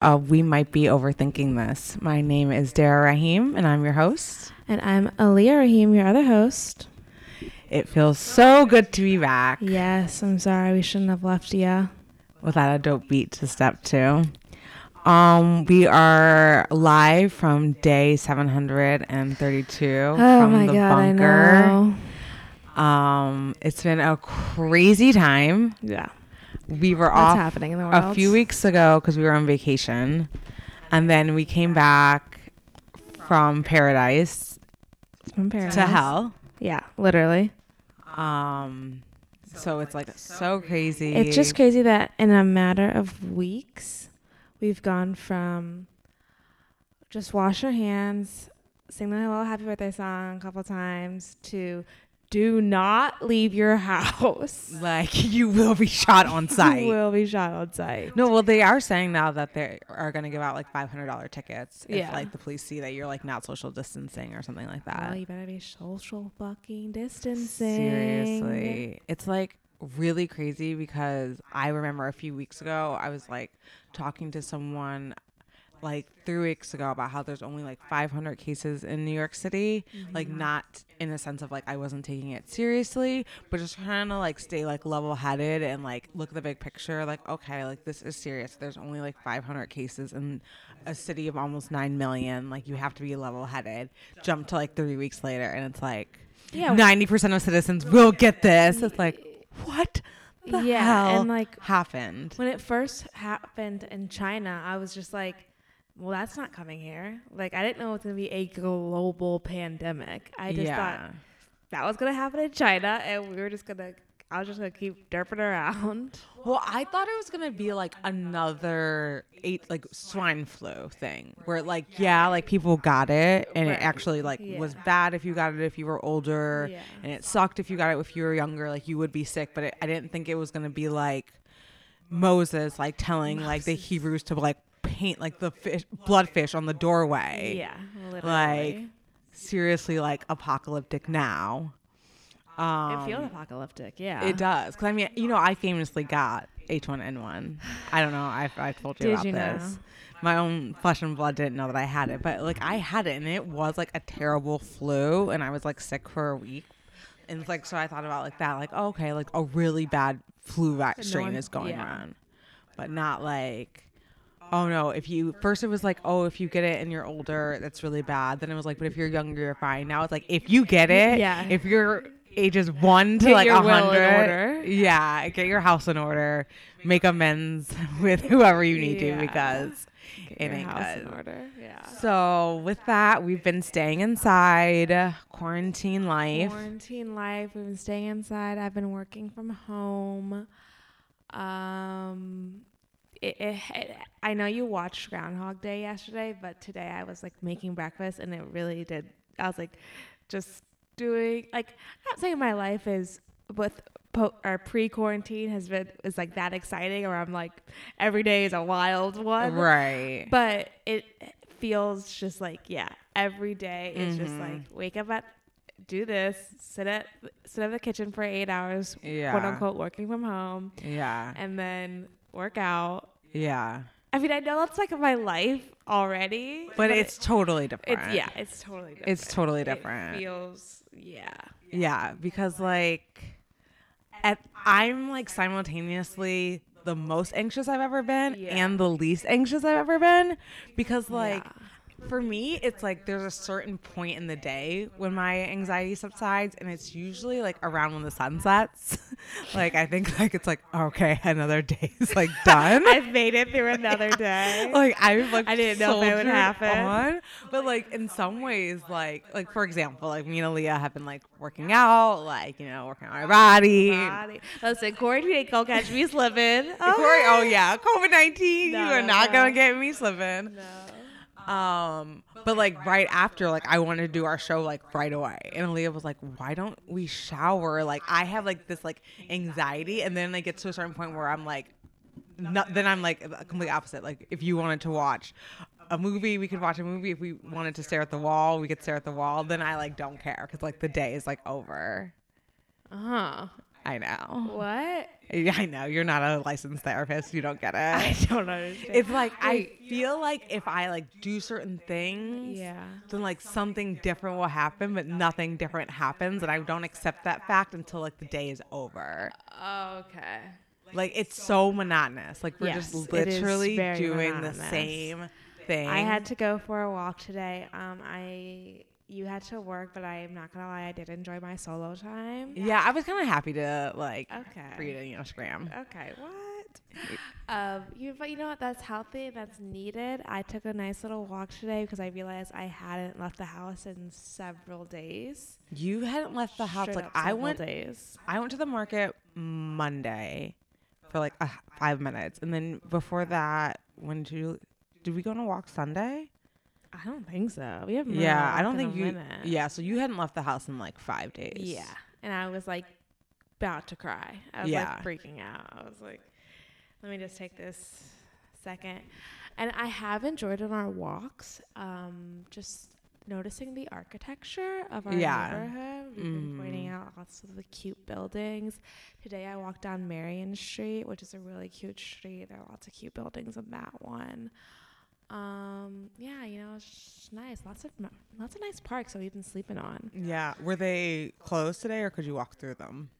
of We Might Be Overthinking This. My name is Dara Rahim, and I'm your host. And I'm Aliyah Rahim, your other host. It feels so good to be back Yes, I'm sorry. We shouldn't have left you. without a dope beat to step to. Um, we are live from day 732 Oh from my the god, bunker. I know. Um, it's been a crazy time. Yeah. We were What's off happening in the a few weeks ago because we were on vacation, and then we came back from paradise From paradise. to hell. Yeah, literally. Um, so it's like so crazy. It's just crazy that in a matter of weeks, we've gone from just wash your hands, sing the little happy birthday song a couple times to do not leave your house. like you will be shot on site. You will be shot on site. No, well, they are saying now that they are going to give out like five hundred dollar tickets if Yeah. like the police see that you're like not social distancing or something like that. Well, you better be social fucking distancing. Seriously, it's like really crazy because I remember a few weeks ago I was like talking to someone like three weeks ago about how there's only like 500 cases in New York City, mm-hmm. like not in a sense of like I wasn't taking it seriously, but just trying to like stay like level headed and like look at the big picture. Like okay, like this is serious. There's only like 500 cases in a city of almost nine million. Like you have to be level headed. Jump to like three weeks later, and it's like Yeah. ninety percent of citizens will get this. It's like what the Yeah, hell and, like, happened? When it first happened in China, I was just like, well, that's not coming here. Like, I didn't know it was going to be a global pandemic. I just thought that was going to happen in China, and we were just going to, I was just going to keep derping around. Well, I thought it was gonna be like another eight like swine flu thing, where like yeah, like people got it, and Right. it actually like was bad if you got it if you were older, Yeah. and it sucked if you got it if you were younger. Like you would be sick, but it, I didn't think it was gonna be like Moses like telling like the Hebrews to like paint like the fish bloodfish on the doorway. Yeah, literally. Like seriously, like apocalyptic now. Um, it feels apocalyptic, yeah. it does. Because, I mean, you know, I famously got H1N1. I don't know. I, I told you Did about you this. My own flesh and blood didn't know that I had it. But, like, I had it, and it was, like, a terrible flu. And I was, like, sick for a week. And, like, so I thought about, like, that. Like, oh, okay, like, a really bad flu vac- So no is going yeah. around. But not, like... Oh no! If you first it was like, oh, if you get it and you're older, that's really bad. Then it was like, but if you're younger, you're fine. Now it's like, if you get it, Yeah. if you're ages one to Get like a hundred, yeah, get your house in order, make amends with whoever you need Yeah. to because Get it your ain't house good. in order, yeah. So with that, we've been staying inside, quarantine life. Quarantine life. We've been staying inside. I've been working from home. Um, it, it, it- I know you watched Groundhog Day yesterday, but today I was like making breakfast, and it really did. I was like, just doing like I'm not saying my life is with po- or pre-quarantine has been is like that exciting, or I'm like every day is a wild one, Right. but it feels just like yeah every day is just Mhm. like wake up at do this sit at sit in the kitchen for eight hours yeah. quote unquote working from home Yeah. and then work out Yeah. i mean i know that's like my life already But it's totally different. it's yeah it's totally different It's totally It different. feels yeah Yeah, because like at I'm like simultaneously the most anxious I've ever been Yeah. and the least anxious I've ever been because like Yeah. For me it's like there's a certain point in the day when my anxiety subsides and it's usually like around when the sun sets. like I think like it's like okay, another day is like done. i've made it through another day like I like I didn't know it would happen. on. but like in some ways, like like for example, like me and Aaliyah have been like working out, like you know, working on our body. Body. listen quarantine ain't gonna catch me slipping Corey, oh yeah, COVID nineteen. No, you are no, not no. gonna get me slipping. no Um, but like right after, like I wanted to do our show like right away, and Aaliyah was like, "Why don't we shower?" Like I have like this like anxiety, and then it gets to a certain point where I'm like, not, then I'm like a complete opposite. Like if you wanted to watch a movie, we could watch a movie. If we wanted to stare at the wall, we could stare at the wall. Then I like don't care because like the day is like over. uh-huh I know. What? Yeah, I know. You're not a licensed therapist. You don't get it. I don't understand. It's like I feel like if I like do certain things, yeah. then like something different will happen, but nothing different happens, and I don't accept that fact until like the day is over. Okay. Like it's so monotonous. Like we're Yes, just literally doing the same thing. I had to go for a walk today. Um, I you had to work, but I'm not gonna lie, I did enjoy my solo time. Yeah, I was kind of happy to like Okay. for you to you know scram. Okay. What? um, you but you know what? That's healthy. That's needed. I took a nice little walk today because I realized I hadn't left the house in several days. You hadn't left the house. Straight Like I went, days. I went to the market Monday for like uh, five minutes, and then before that, when did you did we go on a walk Sunday? I don't think so. We haven't. Yeah, I don't think you. Minute. Yeah, so you hadn't left the house in like five days. Yeah, and I was like about to cry. I was Yeah. like freaking out. I was like, let me just take this second. And I have enjoyed on our walks, um, just noticing the architecture of our Yeah. neighborhood. We've been pointing Mm. out lots of the cute buildings. Today I walked down Marion Street, which is a really cute street. There are lots of cute buildings on that one. Um, yeah, you know, it's nice. Lots of lots of nice parks that we've been sleeping on. Yeah. Were they closed today, or could you walk through them?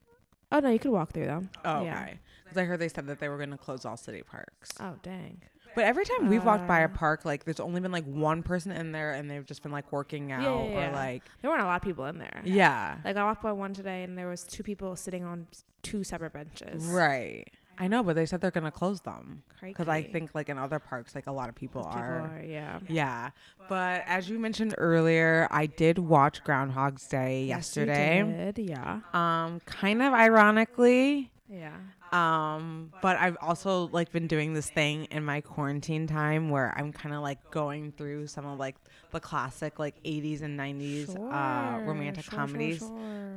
Oh no, you could walk through them. Oh, Yeah. okay. Because I heard they said that they were going to close all city parks. Oh dang. But every time we've walked by a Uh, park, like there's only been like one person in there, and they've just been like working out yeah, or yeah. like There weren't a lot of people in there. yeah, Like I walked by one today and there was two people sitting on two separate benches. right. I know, but they said they're gonna close them because I think like in other parks, like a lot of people, People are. are, yeah. Yeah, but as you mentioned earlier, I did watch Groundhog's Day Yes, yesterday. did, yeah. Um, kind of ironically, Yeah. Um, but I've also like been doing this thing in my quarantine time where I'm kind of like going through some of like the classic like 80s and 90s uh, romantic sure, sure, comedies. sure.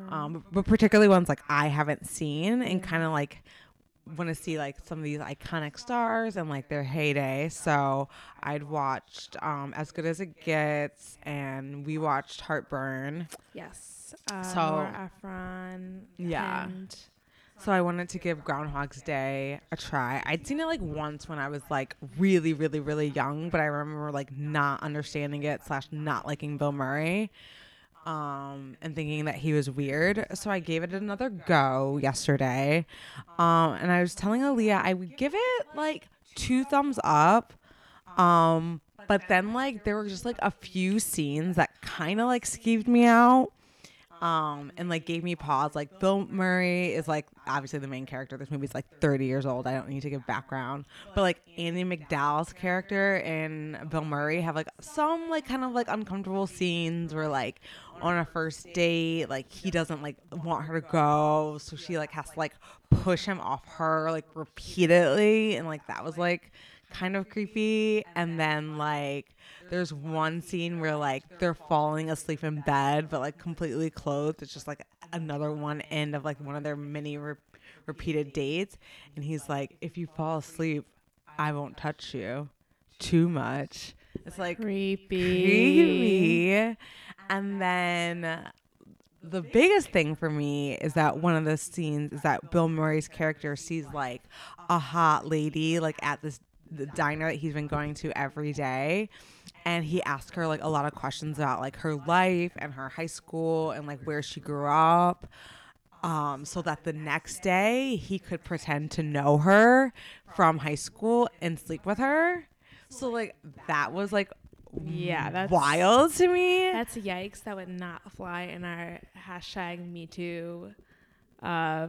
Um, but particularly ones like I haven't seen and kind of like want to see like some of these iconic stars and like their heyday. So I'd watched um, As Good as It Gets and we watched Heartburn. yes. Uh, so- Nora Ephron. Yeah. So I wanted to give Groundhog's Day a try. I'd seen it like once when I was like really, really, really young, but I remember like not understanding it slash not liking Bill Murray, um, and thinking that he was weird. So I gave it another go yesterday, um, and I was telling Aaliyah I would give it like two thumbs up, um, but then like there were just like a few scenes that kind of like skeeved me out um and like gave me pause. Like bill murray is like obviously the main character. This movie's like 30 years old. I don't need to give background. But like Andie MacDowell's character and bill murray have like some like kind of like uncomfortable scenes where like on a first date like he doesn't like want her to go so she like has to like push him off her like repeatedly and like that was like kind of creepy. And then like there's one scene where like they're falling asleep in bed but like completely clothed. It's just like another one end of like one of their many re- repeated dates. And he's like if you fall asleep i won't touch you. Too much. It's like creepy. creepy and then the biggest thing for me is that one of the scenes is that Bill Murray's character sees like a hot lady like at this the diner that he's been going to every day. and he asks her like a lot of questions about like her life and her high school and like where she grew up um so that the next day he could pretend to know her from high school and sleep with her. So like that was like Yeah, that's wild to me That's yikes. That would not fly in our hashtag Me Too uh,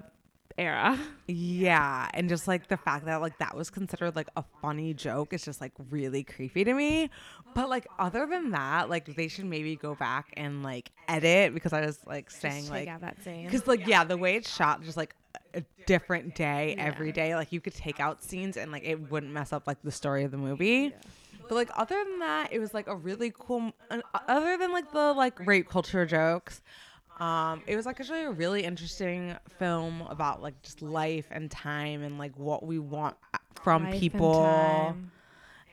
era. Yeah, and just like the fact that like that was considered like a funny joke is just like really creepy to me. But like other than that, like they should maybe go back and like edit because I was like saying like because like yeah, the way it's shot just like a different day every day. Like you could take out scenes and like it wouldn't mess up like the story of the movie. But like other than that, it was like a really cool. Uh, other than like the like rape culture jokes, um, it was like actually a really interesting film about like just life and time and like what we want from Life people.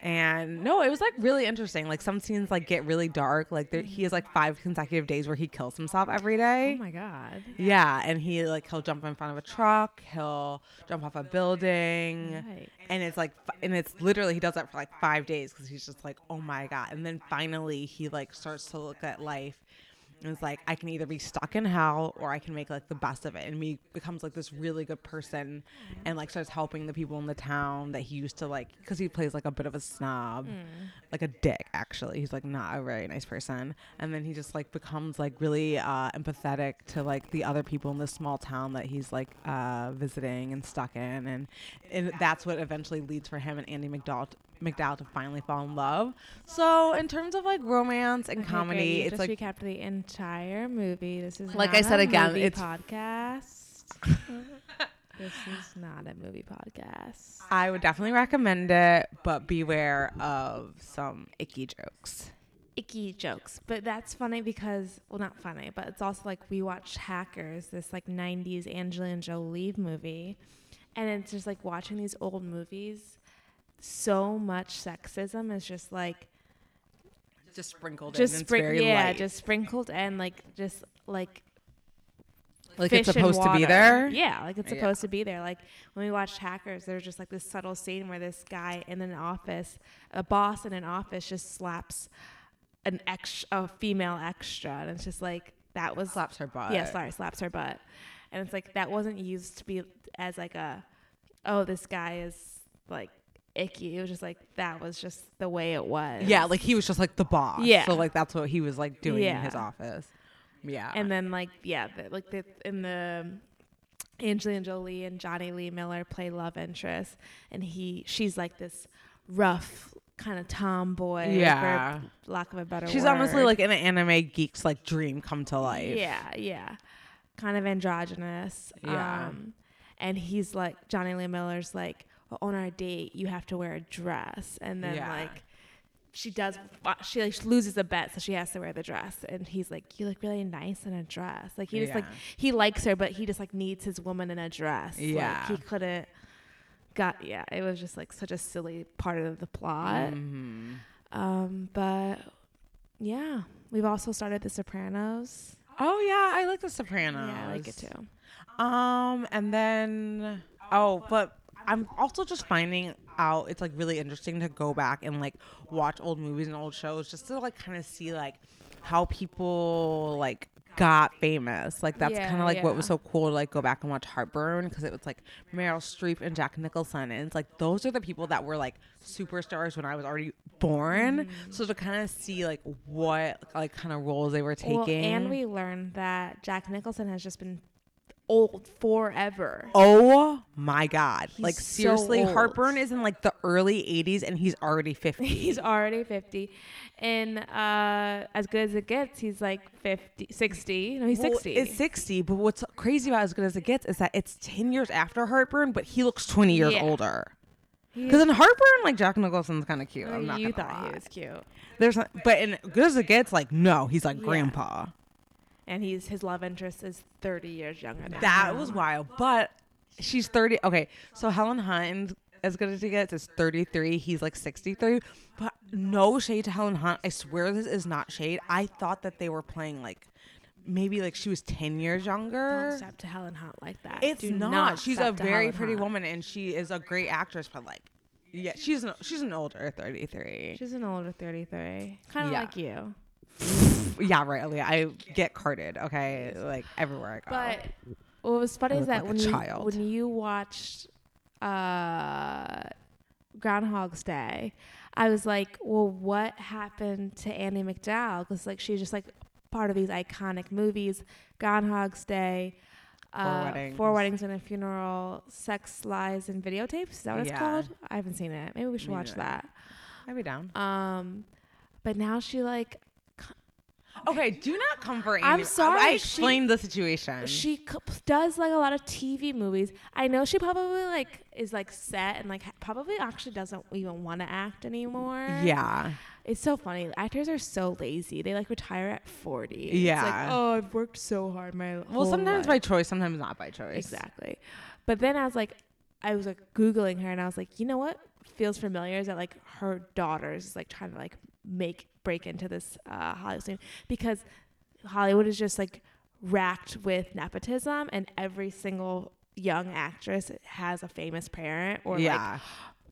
And no, it was like really interesting. Like some scenes like get really dark. Like there, he has like five consecutive days where he kills himself every day. Oh my god. Yeah, and he like he'll jump in front of a truck, he'll jump off a building, Right. and it's like, and it's literally he does that for like five days because he's just like, oh my god, and then finally he like starts to look at life. And it's like I can either be stuck in hell or I can make like the best of it, and he becomes like this really good person, and like starts helping the people in the town that he used to like because he plays like a bit of a snob, like a dick actually. He's like not a very nice person, and then he just like becomes like really uh, empathetic to like the other people in this small town that he's like uh, visiting and stuck in, and and that's what eventually leads for him and Andie MacDowell. MacDowell to finally fall in love. So in terms of like romance and Okay, great. comedy, You it's just like recapped the entire movie. This is Like not I said a again, movie it's- podcast. this is not a movie podcast. I would definitely recommend it, but beware of some icky jokes. icky jokes. But that's funny because, well, not funny, but it's also like we watched Hackers, this like 90s Angelina Jolie movie. And it's just like watching these old movies, so much sexism is just like, Just sprinkled just in. It's sprin- very yeah, light. just sprinkled and like, just like, like it's supposed to be there. Yeah, like it's Yeah. supposed to be there. Like when we watched Hackers, there's just like this subtle scene where this guy in an office, a boss in an office, just slaps an ex a female extra, and it's just like that was Slaps her butt. yeah, sorry, slaps her butt, and it's like that wasn't used to be as like a oh this guy is like icky. It was just like that was just the way it was. Yeah, like he was just like the boss. Yeah. So like that's what he was like doing in his office. Yeah. and then like yeah, the, like the in the Angelina Jolie and Jonny Lee Miller play love interest, and he she's like this rough kind of tomboy. Yeah. for lack of a better She's word. honestly like an anime geek's like dream come to life. Yeah, yeah. Kind of androgynous. Yeah. Um, and he's like, Jonny Lee Miller's like, well, on our date, you have to wear a dress. And then, Yeah. like, she does, she like loses a bet, so she has to wear the dress. And he's like, you look really nice in a dress. Like, he just like, he likes her, but he just like needs his woman in a dress. Yeah. Like, he couldn't, got, yeah, it was just like such a silly part of the plot. Mhm. Um, but yeah, we've also started The Sopranos. Oh yeah, I like the Sopranos. Yeah, I like it too. Um, and then oh, but I'm also just finding out it's like really interesting to go back and like watch old movies and old shows just to like kind of see like how people like got famous. Like that's Yeah, kind of like what was so cool to like go back and watch Heartburn because it was like Meryl Streep and Jack Nicholson and it's like those are the people that were like superstars when I was already born. Mm-hmm. So to kind of see like what like kind of roles they were taking. Well, and we learned that Jack Nicholson has just been old forever. Oh my god. He's like seriously, old. Heartburn is in like the early 80s and he's already 50. He's already 50. And uh, as good as it gets, he's like 50, 60. No, he's Well, 60. It's 60, but what's crazy about as good as it gets is that it's 10 years after Heartburn, but he looks 20 years Yeah. older. Because in Heartburn, like Jack Nicholson's kind of cute. Oh, I'm not you gonna thought lie. he was cute. There's, but in good as it gets, like no, he's like Yeah. grandpa. And he's his love interest is 30 years younger than That him. was wild. But she's 30. Okay, so Helen Hunt, as good as he gets, is 33. He's like 63. But no shade to Helen Hunt. I swear this is not shade. I thought that they were playing like maybe like she was 10 years younger. Don't step to Helen Hunt like that. It's Do not. She's a very Helen pretty Hunt. woman and she is a great actress, but like yeah, she's an she's an older 33. She's an older 33. Kind of Yeah. like you. Yeah, right. Aaliyah. I get carded, okay? Like everywhere I go. But what was funny is that like when you child. when you watched uh, Groundhog's Day, I was like, well, what happened to Andie MacDowell? Because like she's just like part of these iconic movies, Groundhog's Day. Uh, Weddings. Four weddings and a funeral, sex lies and videotapes. Is that what it's Yeah. called? I haven't seen it. Maybe we should Me watch that. I'd be down. Um, but now she like Okay, do not come for Amy. I'm sorry, I she- explained the situation. she c- does like a lot of TV movies. I know she probably like is like set and like ha- probably actually doesn't even want to act anymore. yeah. it's so funny. Actors are so lazy. They like retire at 40. It's Yeah. like, oh, I've worked so hard my life. Well, sometimes life. by choice, sometimes not by choice. exactly. But then I was like, I was like googling her and I was like, you know what? feels familiar is that like her daughters is like trying to like make break into this uh, Hollywood scene because Hollywood is just like racked with nepotism, and every single young actress has a famous parent or like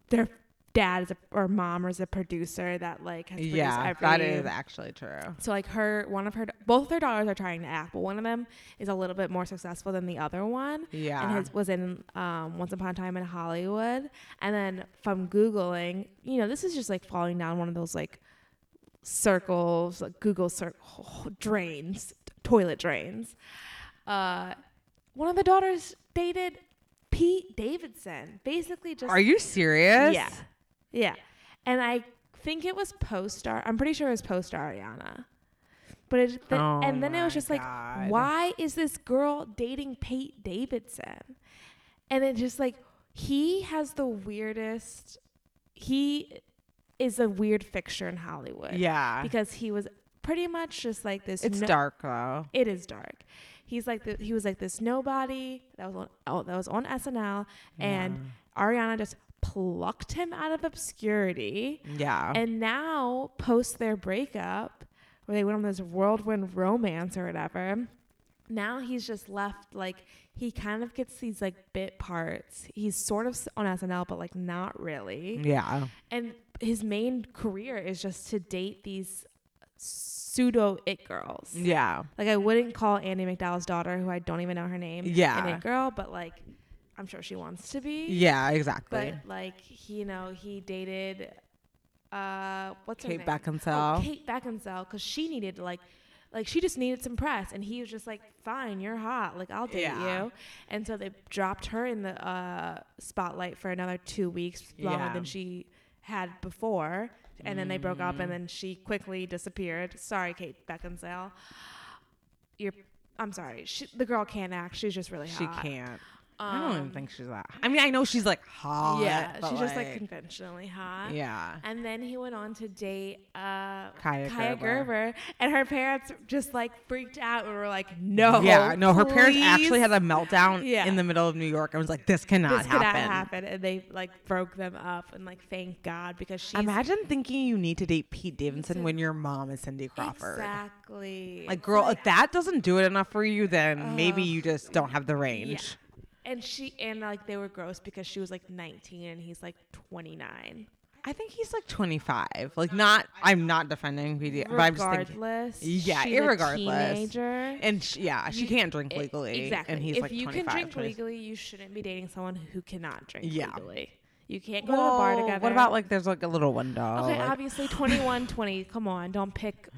their dad is a, or mom is a producer that like has yeah, every that is actually true. so like her one of her both their daughters are trying to act but one of them is a little bit more successful than the other one Yeah, and his, was in um, Once Upon a Time in Hollywood. And then from Googling, you know, this is just like falling down one of those like circles, like Google cir- drains, toilet drains. Uh, one of the daughters dated Pete Davidson. Basically, just are you serious? yeah, yeah. And I think it was post star. I'm pretty sure it was post Ariana. But it, th- Oh and then it was just like, why is this girl dating Pete Davidson? And it just like he has the weirdest. He is a weird fixture in Hollywood. Yeah, because he was pretty much just like this. it's no- dark though. it is dark. He's like the, he was like this nobody that was on oh, that was on SNL, and Ariana just plucked him out of obscurity. Yeah, And now, post their breakup, where they went on this whirlwind romance or whatever, now he's just left like he kind of gets these like bit parts. He's sort of on SNL, but like not really. yeah, And his main career is just to date these pseudo it girls. yeah. Like I wouldn't call Andie MacDowell's daughter, who I don't even know her name, Yeah. an it girl, but like I'm sure she wants to be. Yeah, exactly. But like he, you know, he dated uh what's her Kate name? Beckinsale. Oh, Kate Beckinsale, because she needed to like like she just needed some press and he was just like fine you're hot like i'll date Yeah. you and so they dropped her in the uh, spotlight for another two weeks longer Yeah. than she had before and then they broke up Mm. and then she quickly disappeared. Sorry kate beckinsale. You're i'm sorry. She, the girl can't act. She's just really hot. she hot can't. I don't even Um, think she's that. I mean, I know she's like hot. yeah she's just like conventionally hot yeah. and then he went on to date uh, Kaia Kaia, Gerber. Gerber. and her parents just like freaked out and were like, "No, yeah, no, her parents actually had a meltdown Yeah. in the middle of New York and was like, this cannot this happen. not happen," and they like broke them up and like thank God because she. Imagine thinking you need to date Pete Davidson when your mom is Cindy Crawford. exactly Like, girl, if that doesn't do it enough for you, then maybe you just don't have the range. And she and like they were gross because she was like 19 and he's like 29. I think he's like 25. Like, not, I'm not defending Pete, but I'm just thinking. Regardless, Yeah, she's a irregardless. teenager. And sh yeah, she You- can't drink I- legally. exactly. And he's like, if like you 25. can drink 20 legally, you shouldn't be dating someone who cannot drink Yeah. legally. You can't go to a bar Well, together. What about like there's like a little window? Okay, like, obviously 21, 20. Come on, don't pick.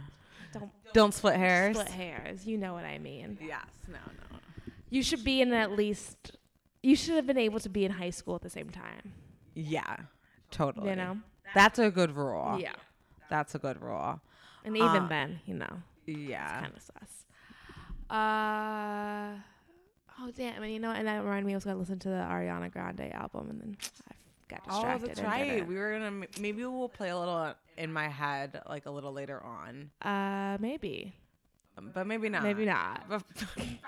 Don't don't split hairs. split hairs. You know what I mean. Yes, no, no. You should be in at least. You should have been able to be in high school at the same time. Yeah, totally. You know. That's a good rule. Yeah. That's a good rule. And even Uh, then, you know, Yeah. kind of sus. Uh. Oh damn! And you know, and that reminded me I was gonna listen to the Ariana Grande album, and then I got distracted. Oh, that's right. We were gonna maybe we'll play a little in my head like a little later on, Uh, maybe. But maybe not. Maybe not. But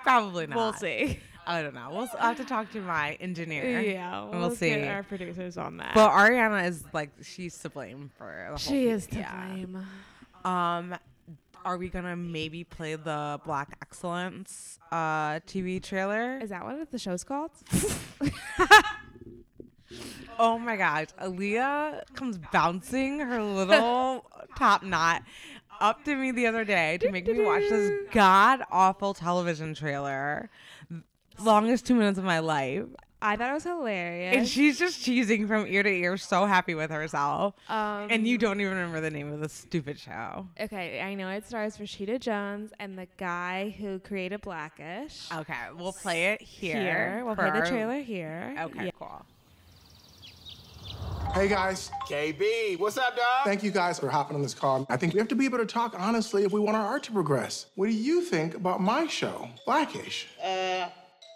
probably not. We'll see. I don't know. We'll I'll have to talk to my engineer. Yeah, we'll we'll see. Get our producers on that. But Ariana is like she's to blame for the whole she is to yeah. blame. Um, are we gonna maybe play the Black Excellence uh TV trailer? Is that what the show's called? Oh my gosh, Aaliyah comes bouncing her little top knot up to me the other day to make me watch this god awful television trailer. Longest two minutes of my life. I thought it was hilarious. And she's just cheesing from ear to ear, so happy with herself. um, And you don't even remember the name of the stupid show. Okay, I know it stars Rashida Jones and the guy who created Blackish. Okay, we'll play it here. Here, we'll play the trailer here. Okay, Yeah. cool. Hey guys, KB, what's up, dog? thank you guys for hopping on this call. I think we have to be able to talk honestly if we want our art to progress. What do you think about my show, Blackish? Uh,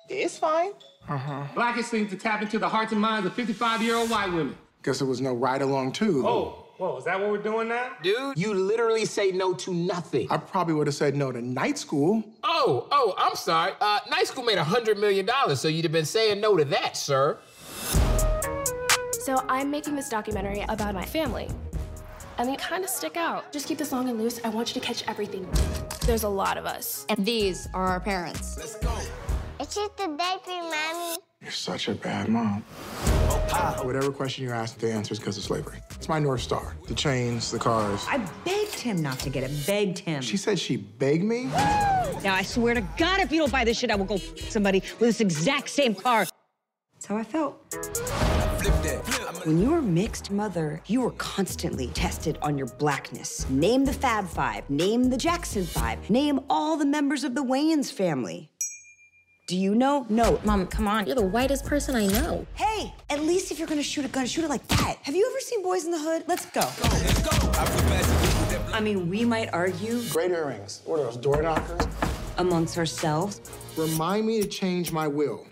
it's fine. Uh-huh. Blackish seems to tap into the hearts and minds of 55 year old white women. Guess there was no ride along too. Oh, whoa, is that what we're doing now? Dude, you literally say no to nothing. I probably would have said no to night school. Oh, oh, I'm sorry. Uh, Night School made a hundred million dollars, so you'd have been saying no to that, sir. So I'm making this documentary about my family. And they kind of stick out. Just keep this long and loose. I want you to catch everything. There's a lot of us. And these are our parents. Let's go. It's just a diaper, Mommy. You're such a bad mom. Whatever question you're ask, the answer is because of slavery. It's my North Star. The chains, the cars. I begged him not to get it. Begged him. She said she begged me? Now, I swear to God, if you don't buy this shit, I will go f- somebody with this exact same car. That's how I felt. When you were mixed mother, you were constantly tested on your blackness. Name the Fab Five, name the Jackson Five, name all the members of the Wayans family. Do you know? No. Mom, come on. You're the whitest person I know. Hey, at least if you're gonna shoot a gun, shoot it like that. Have you ever seen Boys in the Hood? Let's go. I mean, we might argue Great earrings. What are those, door knockers? amongst ourselves, Remind me to change my will.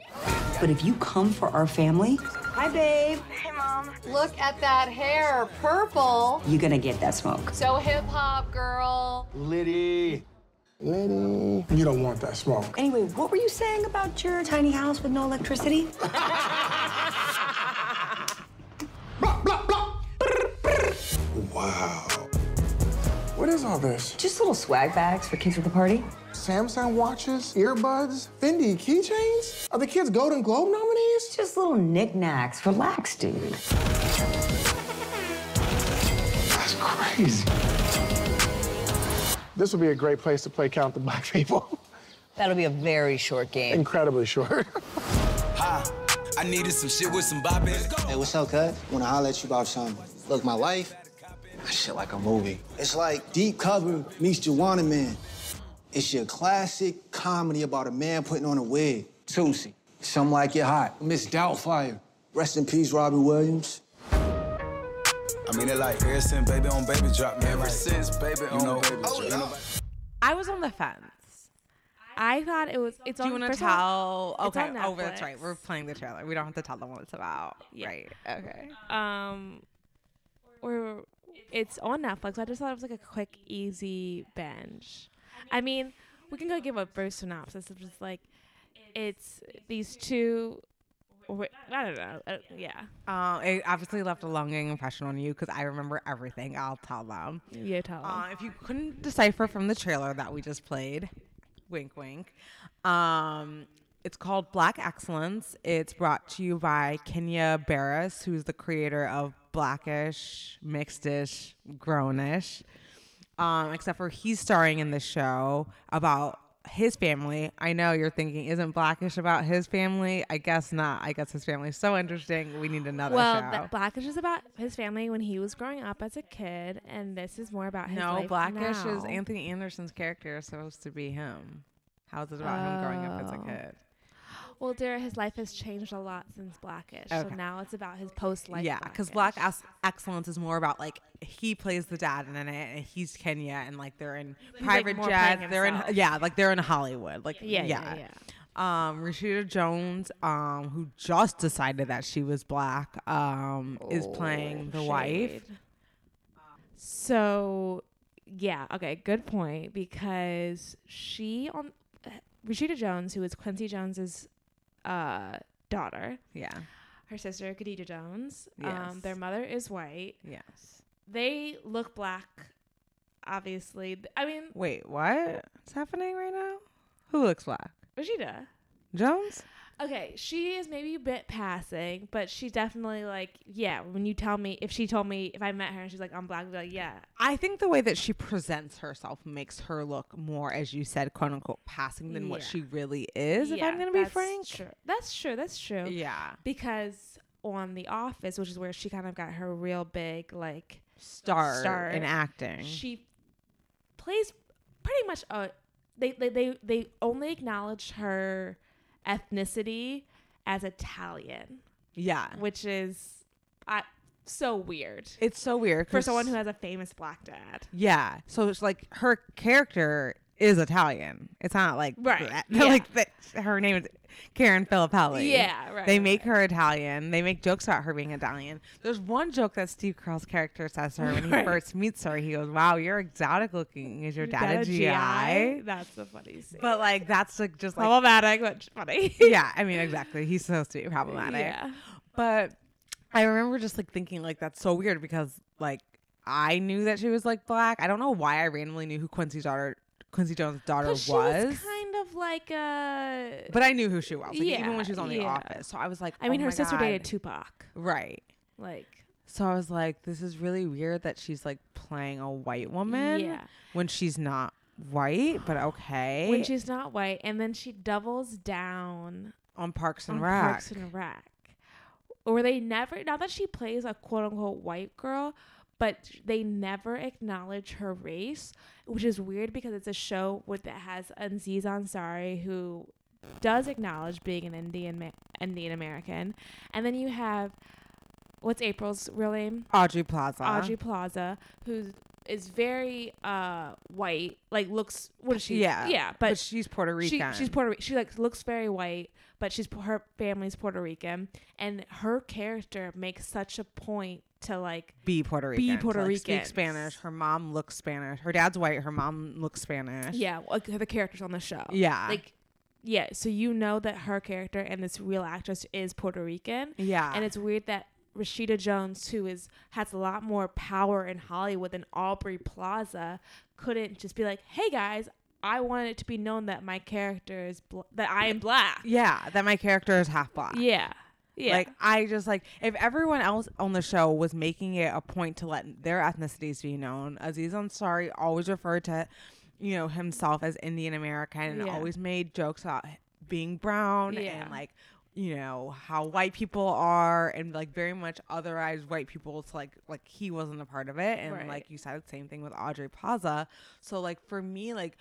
but if you come for our family, hi, babe. Hey, Mom. Look at that hair, purple. You're gonna get that smoke. So hip hop, girl. Liddy. Liddy. You don't want that smoke. Anyway, what were you saying about your tiny house with no electricity? Wow. What is all this? Just little swag bags for kids at the party. Samsung watches, earbuds, Fendi keychains? Are the kids Golden Globe nominees? Just little knickknacks. Relax, dude. That's crazy. This would be a great place to play Count the Black People. That'll be a very short game. Incredibly short. Hi, I needed some shit with some bop in. Hey, what's up, cut? Wanna holler at you about something? Look, my life, that shit like a movie. It's like Deep Cover meets Juwanna Mann. It's your classic comedy about a man putting on a wig. Tootsie. Something like it hot. Miss Doubtfire. Rest in peace, Robin Williams. I mean, it like ever since baby on baby drop, man. Ever since baby on baby drop. I was on the fence. I thought it was. It's Do on. you want to first of all, tell? it's Okay. on Oh, that's right. We're playing the trailer. We don't have to tell them what it's about. Yeah. Right. Okay. Um, or it's on Netflix. I just thought it was like a quick, easy binge. I mean, we can go give a brief synopsis of just like it's these two. I don't know. Uh, yeah, Um, it obviously left a longing impression on you because I remember everything. I'll tell them. you tell 'em. Uh, if you couldn't decipher from the trailer that we just played, wink, wink. Um, it's called Black Excellence. It's brought to you by Kenya Barris, who's the creator of Blackish, Mixedish, Grownish. Um, except for he's starring in this show about his family. I know you're thinking, isn't Blackish about his family? I guess not. I guess his family's so interesting. We need another well, show. the Blackish is about his family when he was growing up as a kid, and this is more about his No, Blackish is. Anthony Anderson's character is supposed to be him. How's it about him growing up as a Oh. kid? Well, dear, his life has changed a lot since Blackish, so now it's about his post-life. yeah, because Black Ex- Excellence is more about like he plays the dad in it, and he's Kenya, and like they're in like, private more jets. They're in yeah, like they're in Hollywood. Like Yeah, yeah, yeah, Um, Rashida Jones, um, who just decided that she was black, um, is playing the wife. Oh, So, yeah, okay, good point because she on Rashida Jones, who is Quincy Jones's uh, daughter, Yeah. her sister Khadijah Jones. Yes. Um, their mother is white. Yes. They look black, obviously. I mean, Wait, what? What's happening right now? Who looks black? Rashida. Jones? Okay, she is maybe a bit passing, but she definitely like yeah. When you tell me, if she told me if I met her and she's like I'm black, I'd be like yeah, I think the way that she presents herself makes her look more, as you said, quote unquote, passing than what she really is. if I'm gonna be that's frank, True. That's true. That's true. yeah, Because on The Office, which is where she kind of got her real big like star, Star. in acting. she plays pretty much a they they they, they only acknowledged her ethnicity as Italian, yeah, which is I so weird. It's so weird for someone who has a famous black dad. Yeah, so it's like her character is Italian. It's not like Right, that- yeah. like that. Her name is Karen Filippelli. Yeah, right, They make her Italian. They make jokes about her being Italian. There's one joke that Steve Carell's character says to her when he Right. first meets her. He goes, "Wow, you're exotic looking. Is your dad, a GI?" That's the funny scene. But like that's like just like problematic, but funny. yeah, I mean exactly. He's supposed to be problematic. Yeah. But I remember just like thinking like that's so weird because like I knew that she was like black. I don't know why I randomly knew who Quincy's daughter, Quincy Jones' daughter was. she was kind of like a. but I knew who she was. Like, even when she was on The yeah. Office, so I was like, I mean, oh her my sister dated Tupac. Right. Like, So I was like, this is really weird that she's like playing a white woman Yeah. when she's not white, but okay. when she's not white, and then she doubles down on Parks and on Rec. Parks and Rec. Or they never, now that she plays a quote unquote white girl, but they never acknowledge her race, which is weird because it's a show with that has Aziz Ansari who does acknowledge being an Indian ma- Indian American, and then you have what's April's real name? Aubrey Plaza. Aubrey Plaza, who is very uh white, like looks what is she? Yeah. yeah, but, But she's Puerto she- Rican. she's Puerto. She like looks very white, but she's her family's Puerto Rican, and her character makes such a point to like be Puerto Rican. Be Puerto like, Rican. Speak Spanish. Her mom looks Spanish. Her dad's white. Her mom looks Spanish. Yeah, like the characters on the show. Yeah. like yeah. So you know that her character and this real actress is Puerto Rican. Yeah. and it's weird that Rashida Jones, who is has a lot more power in Hollywood than Aubrey Plaza, couldn't just be like, "Hey guys, I want it to be known that my character is bl- that I am black." Yeah, that my character is half black. Yeah. Yeah. Like I just like if everyone else on the show was making it a point to let their ethnicities be known, Aziz Ansari always referred to, you know, himself as Indian American and Yeah. always made jokes about being brown Yeah. and like you know how white people are and like very much otherized white people to like like he wasn't a part of it and Right. like you said the same thing with Aubrey Plaza so like for me like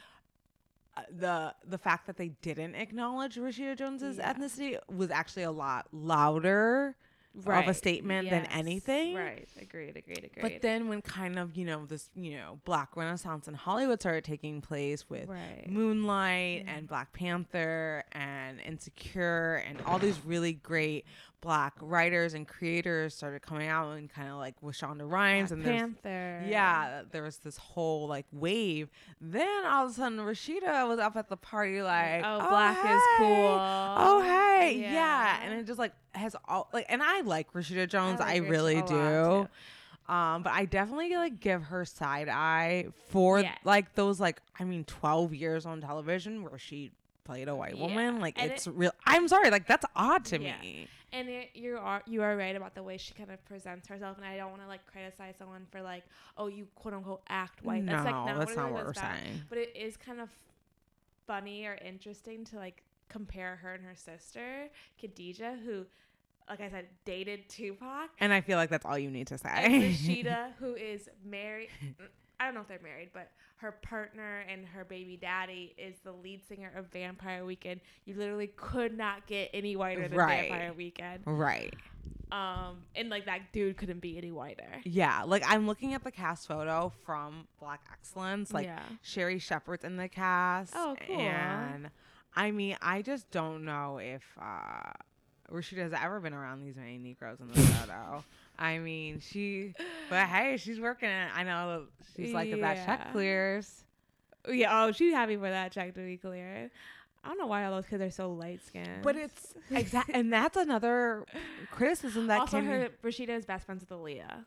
the the fact that they didn't acknowledge Rashida Jones's Yeah. ethnicity was actually a lot louder of a Right. statement than anything. Right. Agreed. Agreed. Agreed. But then when kind of, you know, this, you know, black renaissance in Hollywood started taking place with Right. Moonlight mm-hmm. and Black Panther and Insecure and all these really great black writers and creators started coming out and kind of like with Shonda Rhimes Black and Panther. Yeah, there was this whole like wave. Then all of a sudden Rashida was up at the party like, Oh, black is cool. Oh hey, yeah. Yeah. and it just like has all like, and I like Rashida Jones, I, like her really do. Um, but I definitely like give her side eye for Yes. like those like I mean twelve years on television where she played a white woman. Like And it's it- real. I'm sorry, like that's odd to Yeah. me. And it, you are you are right about the way she kind of presents herself, and I don't want to like criticize someone for like, oh, you quote unquote act white. that's like No, not that's what, not what we're saying. But it is kind of funny or interesting to like compare her and her sister Khadijah, who, like I said, dated Tupac, And I feel like that's all you need to say. and Rashida, who is married. I don't know if they're married, but her partner and her baby daddy is the lead singer of Vampire Weekend. You literally could not get any whiter than Right. Vampire Weekend. right. Um, and like that dude couldn't be any whiter. Yeah, like I'm looking at the cast photo from Black Excellence. Like Yeah. Sherri Shepherd's in the cast. Oh, cool. And I mean, I just don't know if uh Rashida has ever been around these many Negroes in the photo. I mean, she, but hey, she's working it. I know she's like, if that check clears. Yeah, oh, she's happy for that check to be cleared. I don't know why all those kids are so light skinned. But it's exactly, and that's another criticism that also can her Rashida is best friends with Aaliyah,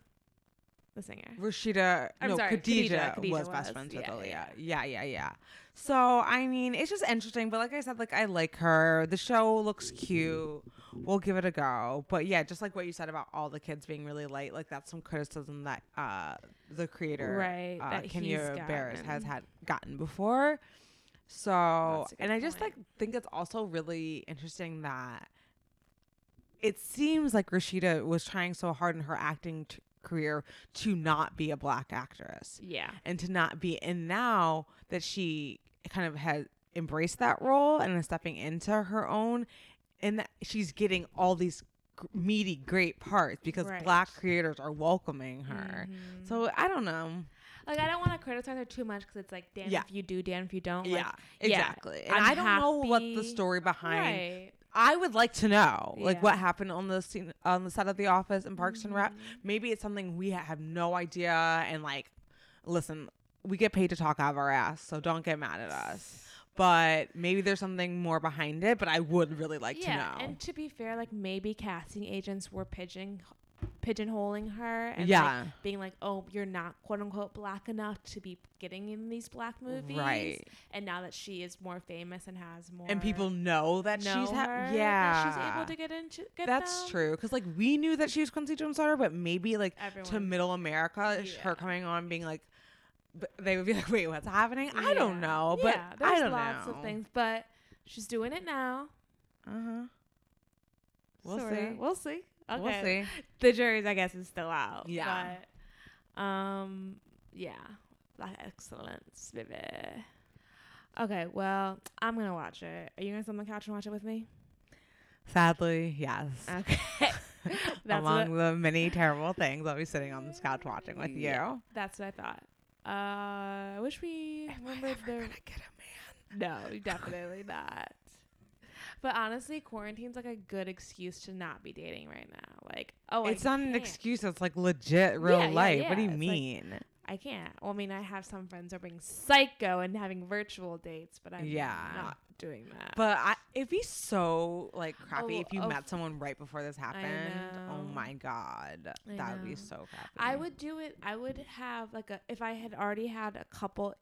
the singer. Rashida, I'm no, sorry, Khadijah, Khadijah- Khadijah was best was, friends with yeah, Aaliyah. yeah. Yeah. yeah, yeah, So I mean, it's just interesting. But like I said, like I like her. The show looks cute. We'll give it a go. But yeah, just like what you said about all the kids being really light, like that's some criticism that uh the creator, Right, uh, that Kenya Barris has gotten. had gotten before. So That's a good and I just like think it's also really interesting that it seems like Rashida was trying so hard in her acting t- career to not be a black actress. Yeah. And to not be. And now that she kind of has embraced that role and is stepping into her own, and that she's getting all these meaty, great parts because Right. black creators are welcoming her. Mm-hmm. So I don't know. Like I don't want to criticize her too much because it's like damn Yeah. if you do, damn if you don't. Yeah, like, exactly. And I'm I don't know what the story behind. Right. I would like to know, like Yeah. what happened on the scene on the set of The Office and Parks and Mm-hmm. Rec. Maybe it's something we have no idea. And like, listen, we get paid to talk out of our ass, so don't get mad at us. But maybe there's something more behind it. But I would really like to know. and to be fair, like maybe casting agents were pitching pigeonholing her and Yeah. like being like, oh, you're not quote unquote black enough to be getting in these black movies. Right. And now that she is more famous and has more and people know that know she's ha- yeah she's able to get into get that's them. true because like we knew that she was Quincy Jones' daughter, but maybe like to middle America, sh- her coming on being like, they would be like, wait, what's happening? I don't know, but yeah, there's I don't lots know. of things, but she's doing it now. Uh huh. We'll Sorta. see. We'll see. Okay. We'll see. The jury's, I guess, is still out. Yeah. But, um, yeah. Black excellence, baby. Okay, well, I'm gonna watch it. Are you gonna sit on the couch and watch it with me? Sadly, yes. Okay. That's Among the many terrible things I'll be sitting on this couch watching with Yeah, you. that's what I thought. Uh, I wish we remembered the. Gonna get a man? No, definitely not. But honestly, quarantine's like a good excuse to not be dating right now. Like, oh, I it's not an can't. excuse. It's like legit real Yeah, yeah, life. What do you yeah. It's like, mean? I can't. Well, I mean, I have some friends who are being psycho and having virtual dates, but I'm Yeah. not doing that. But I, it'd be so like crappy Oh, if you oh, met someone right before this happened. Oh know. my god, I that would be so crappy. I would do it. I would have like a if I had already had a couple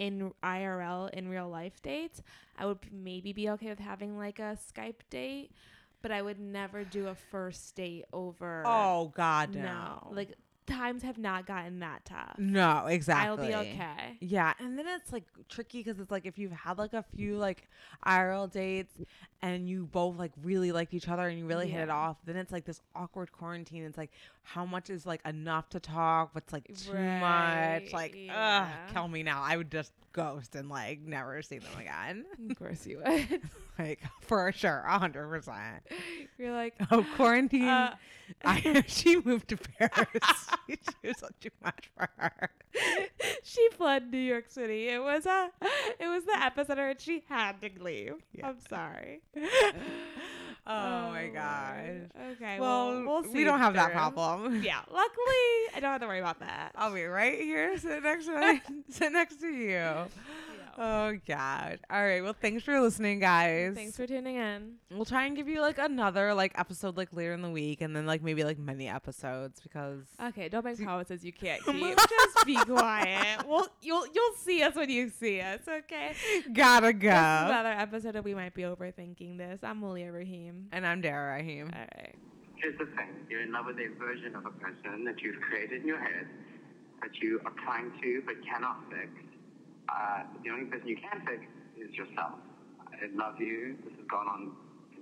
in IRL in real life dates, I would maybe be okay with having like a Skype date, but I would never do a first date over. Oh, God, no. Like times have not gotten that tough. No, exactly. I'll be okay. Yeah, and then it's like tricky because it's like if you've had like a few like IRL dates and you both like really liked each other and you really hit it off, then it's like this awkward quarantine. It's like how much is like enough to talk, What's like too Right, much. Like, yeah. ugh, kill me now. I would just ghost and like never see them again. Of course you would. like for sure, a hundred percent. You're like, Oh, quarantine. Uh, I, she moved to Paris. she was too much for her. she fled New York City. It was a, it was the epicenter, and she had to leave. I'm sorry. Oh, my oh, gosh. Okay. Well, Well, we'll see. we don't have that problem. Yeah. Luckily, I don't have to worry about that. I'll be right here, sit next to sit next to you. Oh God! All right. Well, thanks for listening, guys. Thanks for tuning in. We'll try and give you like another like episode like later in the week, and then like maybe like many episodes because Okay, don't make promises you can't keep. Just be quiet. Well, you'll you'll see us when you see us. Okay. gotta go. This is another episode of we might be overthinking this. I'm Malia Rahim. And I'm Dara Rahim. All right. Here's the thing. You're in love with a version of a person that you've created in your head that you are trying to but cannot fix. Uh, the only person you can fix is yourself. I love you. This has gone on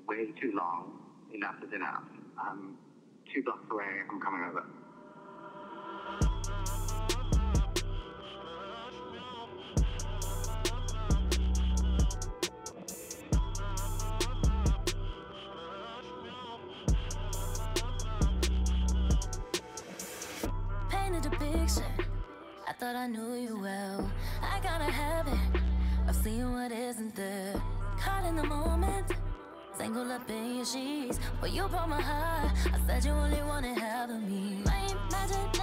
way too long. Enough is enough. I'm two blocks away. I'm coming over. painted a picture. I thought I knew you well. I got a habit of seeing what isn't there. Caught in the moment, tangled up in your sheets. But you broke my heart. I said you only wanted half of me. My imagination